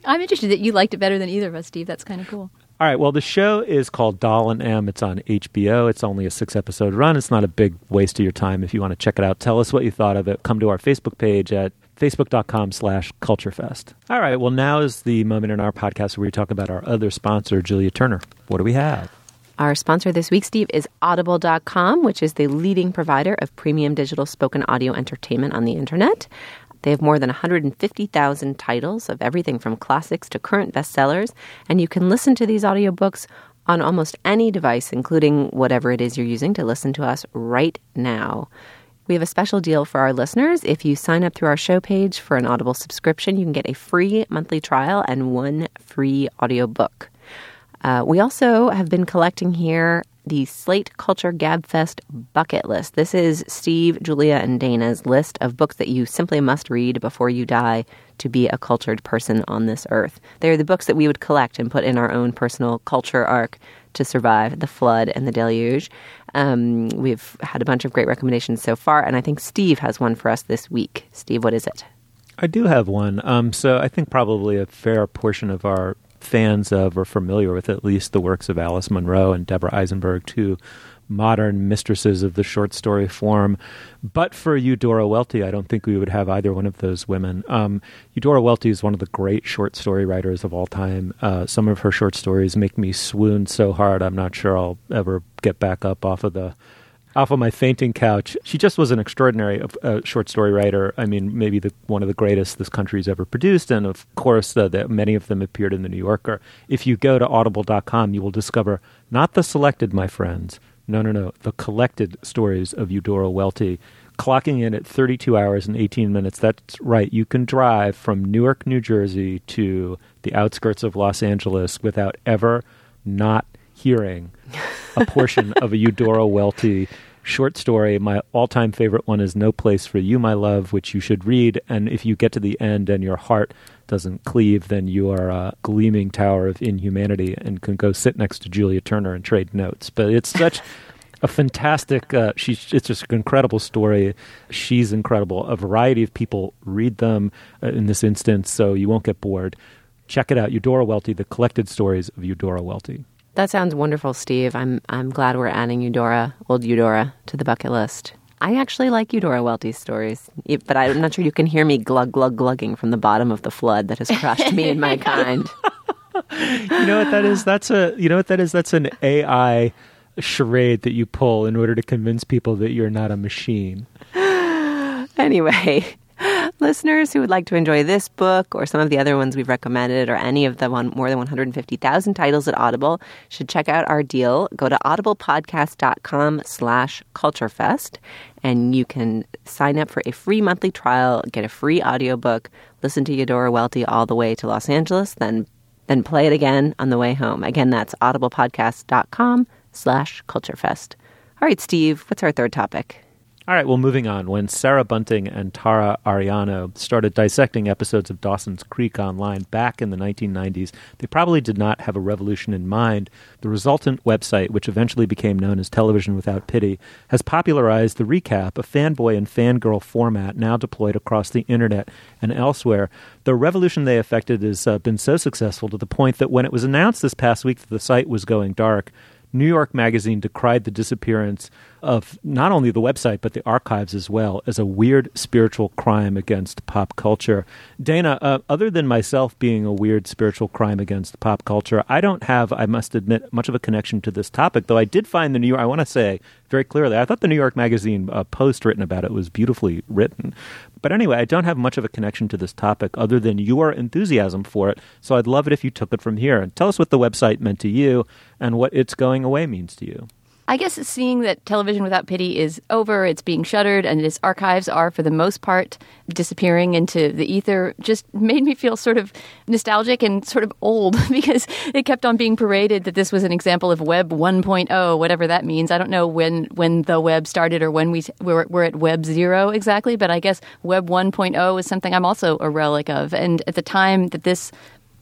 I'm interested that you liked it better than either of us, Steve. That's kind of cool. All right. Well, the show is called Doll and Em. It's on HBO. It's only a six episode run. It's not a big waste of your time if you want to check it out. Tell us what you thought of it. Come to our Facebook page at facebook.com slash culturefest. All right. Well, now is the moment in our podcast where we talk about our other sponsor, Julia Turner. What do we have? Our sponsor this week, Steve, is Audible.com, which is the leading provider of premium digital spoken audio entertainment on the internet. They have more than 150,000 titles of everything from classics to current bestsellers, and you can listen to these audiobooks on almost any device, including whatever it is you're using to listen to us right now. We have a special deal for our listeners. If you sign up through our show page for an Audible subscription, you can get a free monthly trial and one free audiobook. Uh, we also have been collecting here the Slate Culture Gabfest bucket list. This is Steve, Julia, and Dana's list of books that you simply must read before you die to be a cultured person on this earth. They're the books that we would collect and put in our own personal culture arc to survive the flood and the deluge. Um, we've had a bunch of great recommendations so far, and I think Steve has one for us this week. Steve, what is it? I do have one. Um, so I think probably a fair portion of our fans of or familiar with at least the works of Alice Munro and Deborah Eisenberg, two modern mistresses of the short story form. But for Eudora Welty, I don't think we would have either one of those women. Um, Eudora Welty is one of the great short story writers of all time. Uh, some of her short stories make me swoon so hard, I'm not sure I'll ever get back up off of the off of my fainting couch. She just was an extraordinary uh, short story writer. I mean, maybe the, one of the greatest this country's ever produced. And of course, uh, the, many of them appeared in the New Yorker. If you go to audible.com, you will discover not the selected, my friends. No, no, no. The collected stories of Eudora Welty clocking in at 32 hours and 18 minutes. That's right. You can drive from Newark, New Jersey to the outskirts of Los Angeles without ever not hearing a portion of a Eudora Welty short story. My all time favorite one is No Place for You, My Love, which you should read. And if you get to the end and your heart doesn't cleave, then you are a gleaming tower of inhumanity and can go sit next to Julia Turner and trade notes. But it's such. a fantastic uh, she's it's just an incredible story she's incredible a variety of people read them uh, in this instance so you won't get bored check it out eudora welty the collected stories of eudora welty That sounds wonderful, Steve. I'm I'm glad we're adding Eudora, old Eudora, to the bucket list. I actually like Eudora Welty's stories, but I'm not sure you can hear me glug glug glugging from the bottom of the flood that has crushed me and my kind. you know what that is? That's a you know what that is? That's an AI charade that you pull in order to convince people that you're not a machine. Anyway, listeners who would like to enjoy this book or some of the other ones we've recommended or any of the one, more than 150,000 titles at Audible should check out our deal. Go to audiblepodcast.com slash culturefest and you can sign up for a free monthly trial, get a free audiobook, listen to Eudora Welty all the way to Los Angeles, then then play it again on the way home. Again, that's audiblepodcast.com slash culturefest. All right, Steve, what's our third topic? All right, well, moving on. When Sarah Bunting and Tara Ariano started dissecting episodes of Dawson's Creek online back in the 1990s, they probably did not have a revolution in mind. The resultant website, which eventually became known as Television Without Pity, has popularized the recap, a fanboy and fangirl format now deployed across the internet and elsewhere. The revolution they effected has uh, been so successful to the point that when it was announced this past week that the site was going dark, New York Magazine decried the disappearance of not only the website but the archives as well as a weird spiritual crime against pop culture. Dana, uh, other than myself being a weird spiritual crime against pop culture, I don't have, I must admit, much of a connection to this topic. Though I did find the New York. I want to say very clearly, I thought the New York Magazine uh, post written about it was beautifully written. But anyway, I don't have much of a connection to this topic other than your enthusiasm for it. So I'd love it if you took it from here and tell us what the website meant to you and what its going away means to you. I guess seeing that Television Without Pity is over, it's being shuttered, and its archives are, for the most part, disappearing into the ether just made me feel sort of nostalgic and sort of old because it kept on being paraded that this was an example of Web 1.0, whatever that means. I don't know when, when the web started or when we were, we're at Web 0 exactly, but I guess Web 1.0 is something I'm also a relic of. And at the time that this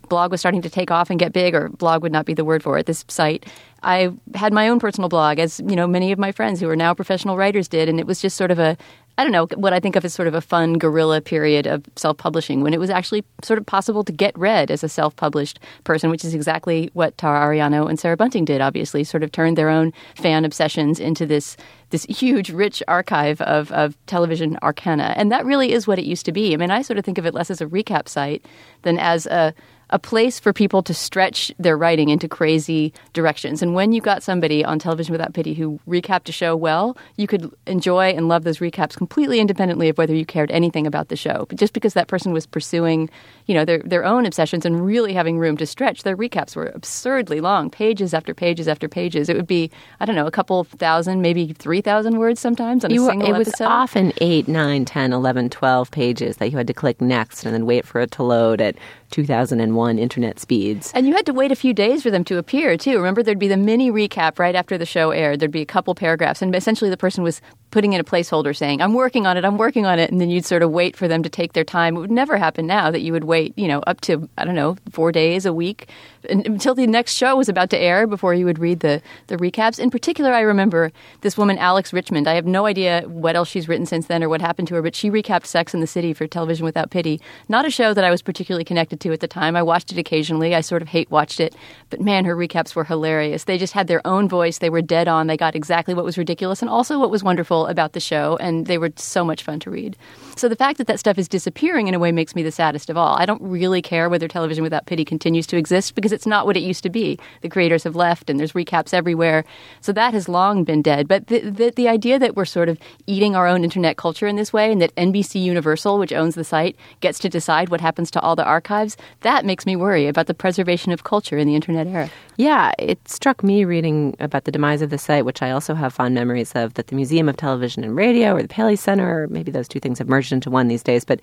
blog was starting to take off and get big, or blog would not be the word for it, this site, I had my own personal blog, as you know, many of my friends who are now professional writers did, and it was just sort of a I don't know what I think of as sort of a fun guerrilla period of self-publishing when it was actually sort of possible to get read as a self-published person, which is exactly what Tara Ariano and Sarah Bunting did. Obviously, sort of turned their own fan obsessions into this this huge, rich archive of of television arcana, and that really is what it used to be. I mean, I sort of think of it less as a recap site than as a a place for people to stretch their writing into crazy directions. And when you got somebody on television without pity who recapped a show well, you could enjoy and love those recaps completely independently of whether you cared anything about the show. But just because that person was pursuing, you know, their their own obsessions and really having room to stretch, their recaps were absurdly long, pages after pages after pages. It would be, I don't know, a couple thousand, maybe 3,000 words sometimes on a You were- single it was often 8, 9, 10, 11, 12 pages that you had to click next and then wait for it to load at 2001 internet speeds. And you had to wait a few days for them to appear, too. Remember, there'd be the mini recap right after the show aired. There'd be a couple paragraphs, and essentially the person was putting in a placeholder saying, I'm working on it, I'm working on it. And then you'd sort of wait for them to take their time. It would never happen now that you would wait, you know, up to, I don't know, four days, a week, until the next show was about to air before you would read the, the recaps. In particular, I remember this woman, Alex Richmond. I have no idea what else she's written since then or what happened to her, but she recapped Sex in the City for Television Without Pity. Not a show that I was particularly connected to at the time. I watched it occasionally. I sort of hate watched it, but man, her recaps were hilarious. They just had their own voice. They were dead on. They got exactly what was ridiculous and also what was wonderful about the show, and they were so much fun to read. So the fact that that stuff is disappearing in a way makes me the saddest of all. I don't really care whether Television Without Pity continues to exist because it's not what it used to be. The creators have left, and there's recaps everywhere. So that has long been dead. But the, the, the idea that we're sort of eating our own internet culture in this way, and that NBC Universal, which owns the site, gets to decide what happens to all the archives, that makes me worry about the preservation of culture in the internet era. Yeah, it struck me reading about the demise of the site, which I also have fond memories of, that the Museum of Television and radio or the Paley Center, or maybe those two things have merged into one these days, but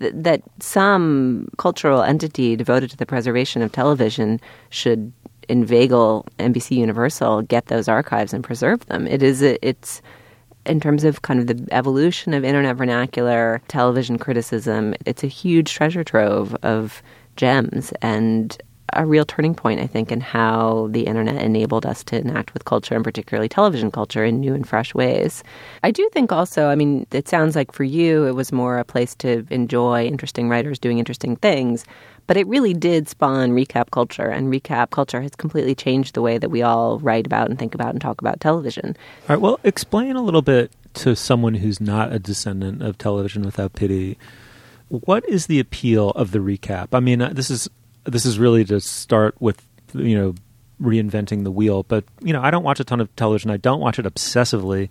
th- that some cultural entity devoted to the preservation of television should inveigle NBC Universal, get those archives and preserve them. It is, it's, in terms of kind of the evolution of internet vernacular television criticism, it's a huge treasure trove of gems and a real turning point, I think, in how the internet enabled us to enact with culture, and particularly television culture, in new and fresh ways. I do think also, I mean, it sounds like for you, it was more a place to enjoy interesting writers doing interesting things. But it really did spawn recap culture, and recap culture has completely changed the way that we all write about and think about and talk about television. All right, well, explain a little bit to someone who's not a descendant of television without pity. What is the appeal of the recap? I mean, uh, this is this is really to start with, you know, reinventing the wheel. But you know, I don't watch a ton of television. I don't watch it obsessively.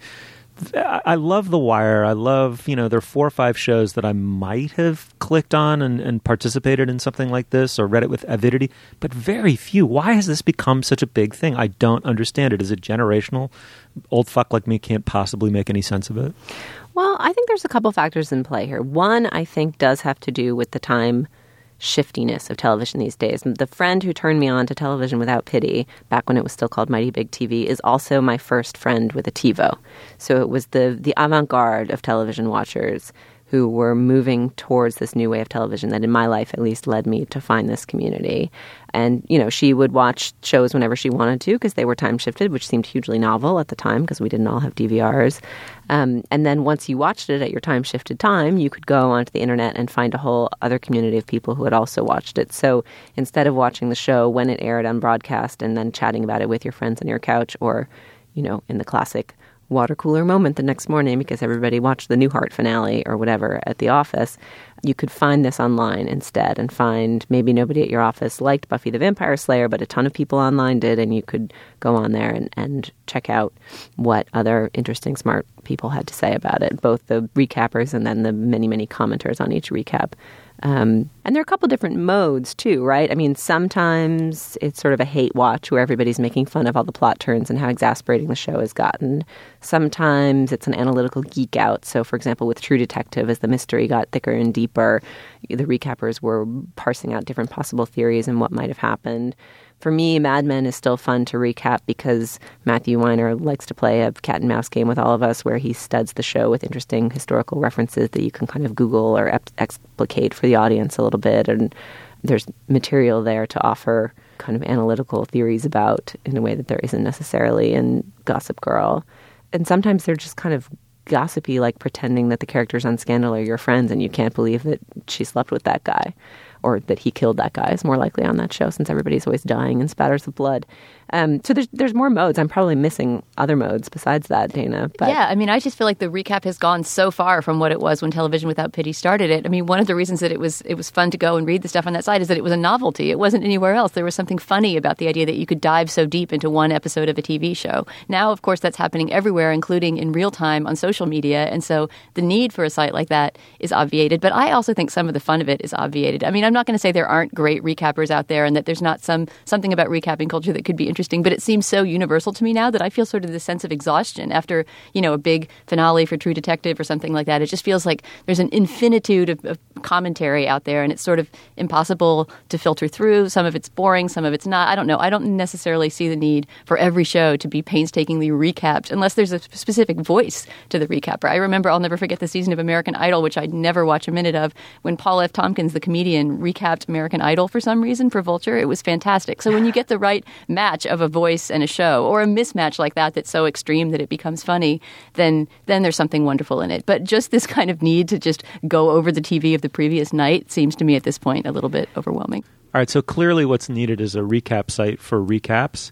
I love The Wire. I love, you know, there are four or five shows that I might have clicked on and, and, participated in something like this or read it with avidity, but very few. Why has this become such a big thing? I don't understand it. Is it generational? Old fuck like me can't possibly make any sense of it. Well, I think there's a couple factors in play here. One, I think, does have to do with the time shiftiness of television these days. The friend who turned me on to television without pity, back when it was still called Mighty Big TV, is also my first friend with a TiVo. So it was the the avant garde of television watchers who were moving towards this new way of television that in my life at least led me to find this community. And, you know, she would watch shows whenever she wanted to because they were time shifted, which seemed hugely novel at the time because we didn't all have DVRs. Um, and then once you watched it at your time shifted time, you could go onto the internet and find a whole other community of people who had also watched it. So instead of watching the show when it aired on broadcast and then chatting about it with your friends on your couch or, you know, in the classic water cooler moment the next morning because everybody watched the Newhart finale or whatever at the office, you could find this online instead and find maybe nobody at your office liked Buffy the Vampire Slayer, but a ton of people online did, and you could go on there and, and check out what other interesting, smart people had to say about it, both the recappers and then the many, many commenters on each recap. Um, and there are a couple different modes too, right? I mean, sometimes it's sort of a hate watch where everybody's making fun of all the plot turns and how exasperating the show has gotten. Sometimes it's an analytical geek out. So, for example, with True Detective, as the mystery got thicker and deeper, the recappers were parsing out different possible theories and what might have happened for me, Mad Men is still fun to recap because Matthew Weiner likes to play a cat and mouse game with all of us where he studs the show with interesting historical references that you can kind of Google or explicate for the audience a little bit. And there's material there to offer kind of analytical theories about in a way that there isn't necessarily in Gossip Girl. And sometimes they're just kind of gossipy, like pretending that the characters on Scandal are your friends and you can't believe that she slept with that guy or that he killed that guy is more likely on that show since everybody's always dying in spatters of blood. Um, so there's there's more modes. I'm probably missing other modes besides that, Dana. But yeah, I mean, I just feel like the recap has gone so far from what it was when Television Without Pity started it. I mean, one of the reasons that it was it was fun to go and read the stuff on that site is that it was a novelty. It wasn't anywhere else. There was something funny about the idea that you could dive so deep into one episode of a TV show. Now, of course, that's happening everywhere, including in real time on social media, and so the need for a site like that is obviated. But I also think some of the fun of it is obviated. I mean, I'm not going to say there aren't great recappers out there and that there's not some something about recapping culture that could be interesting, but it seems so universal to me now that I feel sort of this sense of exhaustion after, you know, a big finale for True Detective or something like that. It just feels like there's an infinitude of, of commentary out there and it's sort of impossible to filter through. Some of it's boring, some of it's not. I don't know. I don't necessarily see the need for every show to be painstakingly recapped unless there's a specific voice to the recapper. I remember I'll never forget the season of American Idol, which I'd never watch a minute of, when Paul F. Tompkins, the comedian, recapped American Idol for some reason for Vulture. It was fantastic. So when you get the right match of a voice and a show, or a mismatch like that that's so extreme that it becomes funny, then then there's something wonderful in it. But just this kind of need to just go over the TV of the previous night seems to me at this point a little bit overwhelming. All right, so clearly what's needed is a recap site for recaps.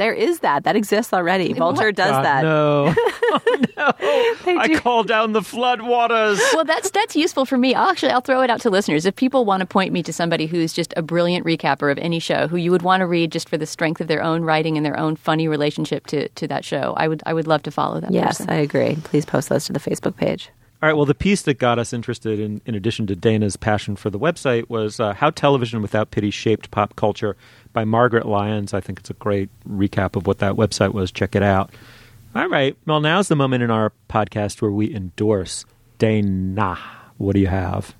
There is that. That exists already. Vulture what? does God, that. No. oh, no. I call down the flood waters. Well, that's that's useful for me. I'll actually, I'll throw it out to listeners. If people want to point me to somebody who's just a brilliant recapper of any show, who you would want to read just for the strength of their own writing and their own funny relationship to, to that show, I would I would love to follow that. Yes, person. I agree. Please post those to the Facebook page. All right. Well, the piece that got us interested, in, in addition to Dana's passion for the website, was uh, how television without pity shaped pop culture by Margaret Lyons. I think it's a great recap of what that website was. Check it out. All right. Well, now's the moment in our podcast where we endorse Dana. What do you have?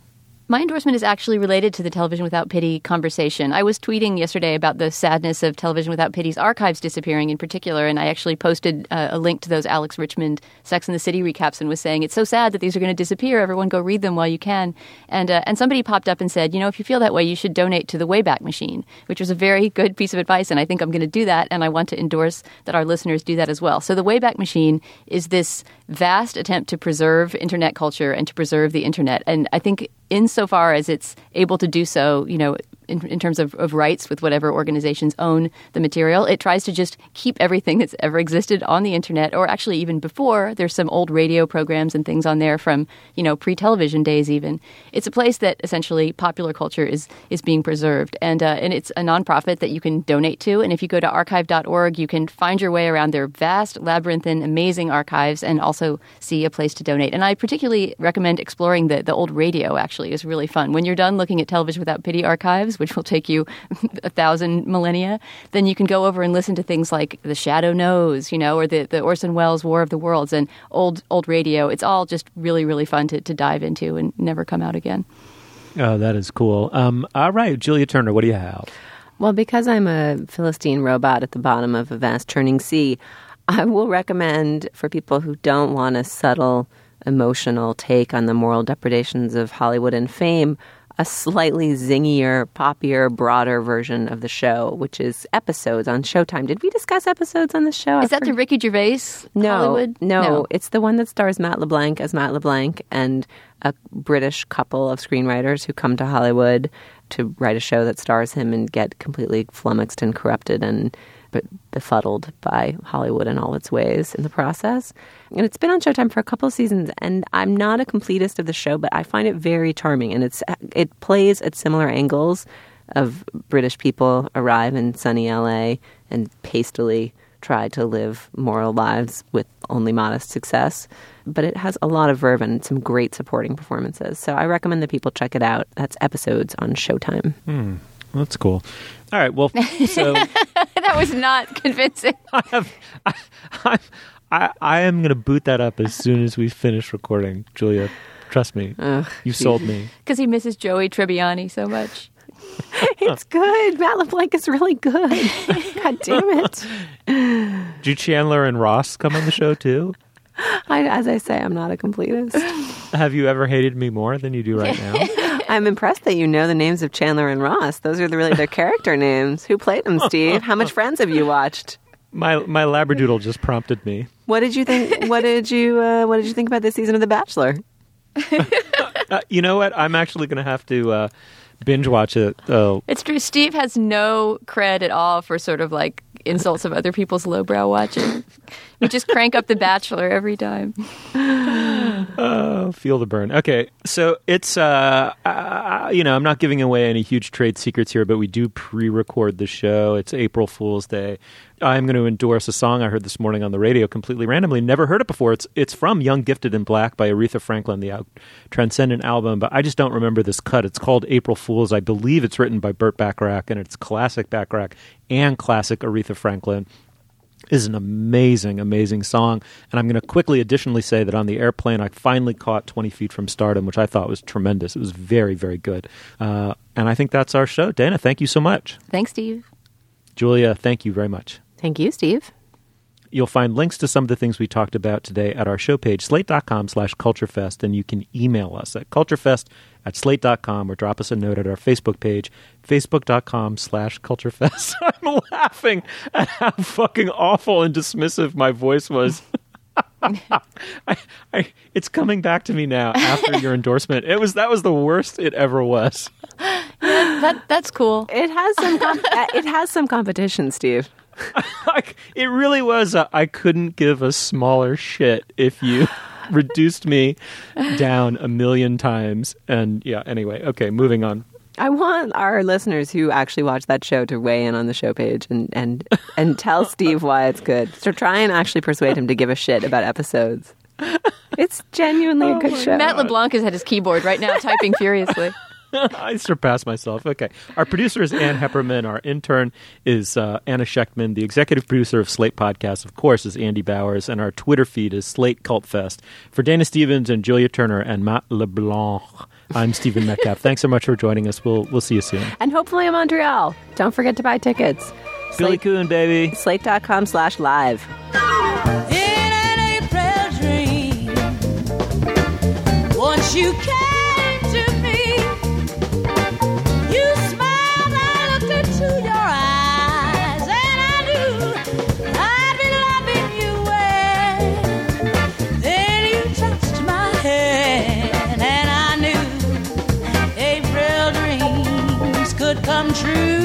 My endorsement is actually related to the Television Without Pity conversation. I was tweeting yesterday about the sadness of Television Without Pity's archives disappearing in particular, and I actually posted uh, a link to those Alex Richmond Sex and the City recaps and was saying, it's so sad that these are going to disappear. Everyone go read them while you can. And, uh, and somebody popped up and said, you know, if you feel that way, you should donate to the Wayback Machine, which was a very good piece of advice, and I think I'm going to do that, and I want to endorse that our listeners do that as well. So the Wayback Machine is this vast attempt to preserve internet culture and to preserve the internet. And I think insofar as it's able to do so, you know, in, in terms of, of rights with whatever organizations own the material, it tries to just keep everything that's ever existed on the internet, or actually even before. There's some old radio programs and things on there from, you know, pre-television days even. It's a place that essentially popular culture is is being preserved, and uh, and it's a nonprofit that you can donate to. And if you go to archive.org, you can find your way around their vast, labyrinthine, amazing archives, and also see a place to donate. And I particularly recommend exploring the the old radio. Actually, is really fun. When you're done looking at Television Without Pity archives, which will take you a thousand millennia, then you can go over and listen to things like The Shadow Knows, you know, or the, the Orson Welles War of the Worlds and old old radio. It's all just really, really fun to, to dive into and never come out again. Oh, that is cool. Um, all right, Julia Turner, what do you have? Well, because I'm a Philistine robot at the bottom of a vast churning sea, I will recommend for people who don't want a subtle, emotional take on the moral depredations of Hollywood and fame, a slightly zingier, poppier, broader version of the show, which is episodes on Showtime. Did we discuss episodes on the show? Is that the Ricky Gervais no, Hollywood? No, No. it's the one that stars Matt LeBlanc as Matt LeBlanc and a British couple of screenwriters who come to Hollywood to write a show that stars him and get completely flummoxed and corrupted and be- befuddled by Hollywood and all its ways in the process. And it's been on Showtime for a couple of seasons, and I'm not a completist of the show, but I find it very charming, and it's it plays at similar angles of British people arrive in sunny LA and pastily try to live moral lives with only modest success. But it has a lot of verve and some great supporting performances. So I recommend that people check it out. That's episodes on Showtime. Hmm. That's cool. All right, well, so that was not convincing. I have, I, I, I, I am going to boot that up as soon as we finish recording, Julia. Trust me, you sold me. Because he misses Joey Tribbiani so much. it's good. Matt LeBlanc is really good. God damn it. Do Chandler and Ross come on the show too? I, as I say, I'm not a completist. Have you ever hated me more than you do right now? I'm impressed that you know the names of Chandler and Ross. Those are the, really their character names. Who played them, Steve? How much Friends have you watched? My my labradoodle just prompted me. What did you think? What did you uh, What did you think about this season of The Bachelor? Uh, you know what? I'm actually going to have to uh, binge watch it. Oh, It's true. Steve has no cred at all for sort of like insults of other people's lowbrow watching. We just crank up The Bachelor every time. Oh, feel the burn. Okay, so it's uh, uh, you know, I'm not giving away any huge trade secrets here, but we do pre-record the show. It's April Fool's Day. I'm going to endorse a song I heard this morning on the radio completely randomly. Never heard it before. It's it's from Young, Gifted, and Black by Aretha Franklin, the out- Transcendent album, but I just don't remember this cut. It's called April Fools. I believe it's written by Burt Bacharach, and it's classic Bacharach and classic Aretha Franklin is an amazing, amazing song. And I'm going to quickly additionally say that on the airplane, I finally caught 20 Feet from Stardom, which I thought was tremendous. It was very, very good. Uh, and I think that's our show. Dana, thank you so much. Thanks, Steve. Julia, thank you very much. Thank you, Steve. You'll find links to some of the things we talked about today at our show page, slate.com slash culturefest, and you can email us at culturefest at slate.com or drop us a note at our Facebook page, facebook.com slash culturefest. I'm laughing at how fucking awful and dismissive my voice was. I, I, it's coming back to me now after your endorsement. It was that was the worst it ever was. That that's cool. It has some. Com- uh, it has some competition, Steve. Like, it really was. A, I couldn't give a smaller shit if you reduced me down a million times. And yeah, anyway, okay, moving on. I want our listeners who actually watch that show to weigh in on the show page and and and tell Steve why it's good. So try and actually persuade him to give a shit about episodes. It's genuinely a oh good show. Matt LeBlanc is at his keyboard right now, typing furiously. I surpassed myself. Okay. Our producer is Ann Heppermann. Our intern is uh, Anna Schechtman. The executive producer of Slate Podcast, of course, is Andy Bowers. And our Twitter feed is Slate Cult Fest. For Dana Stevens and Julia Turner and Matt LeBlanc, I'm Stephen Metcalf. Thanks so much for joining us. We'll, we'll see you soon. And hopefully in Montreal. Don't forget to buy tickets. Bily Kun, baby. Slate.com slash live. Once you came come true.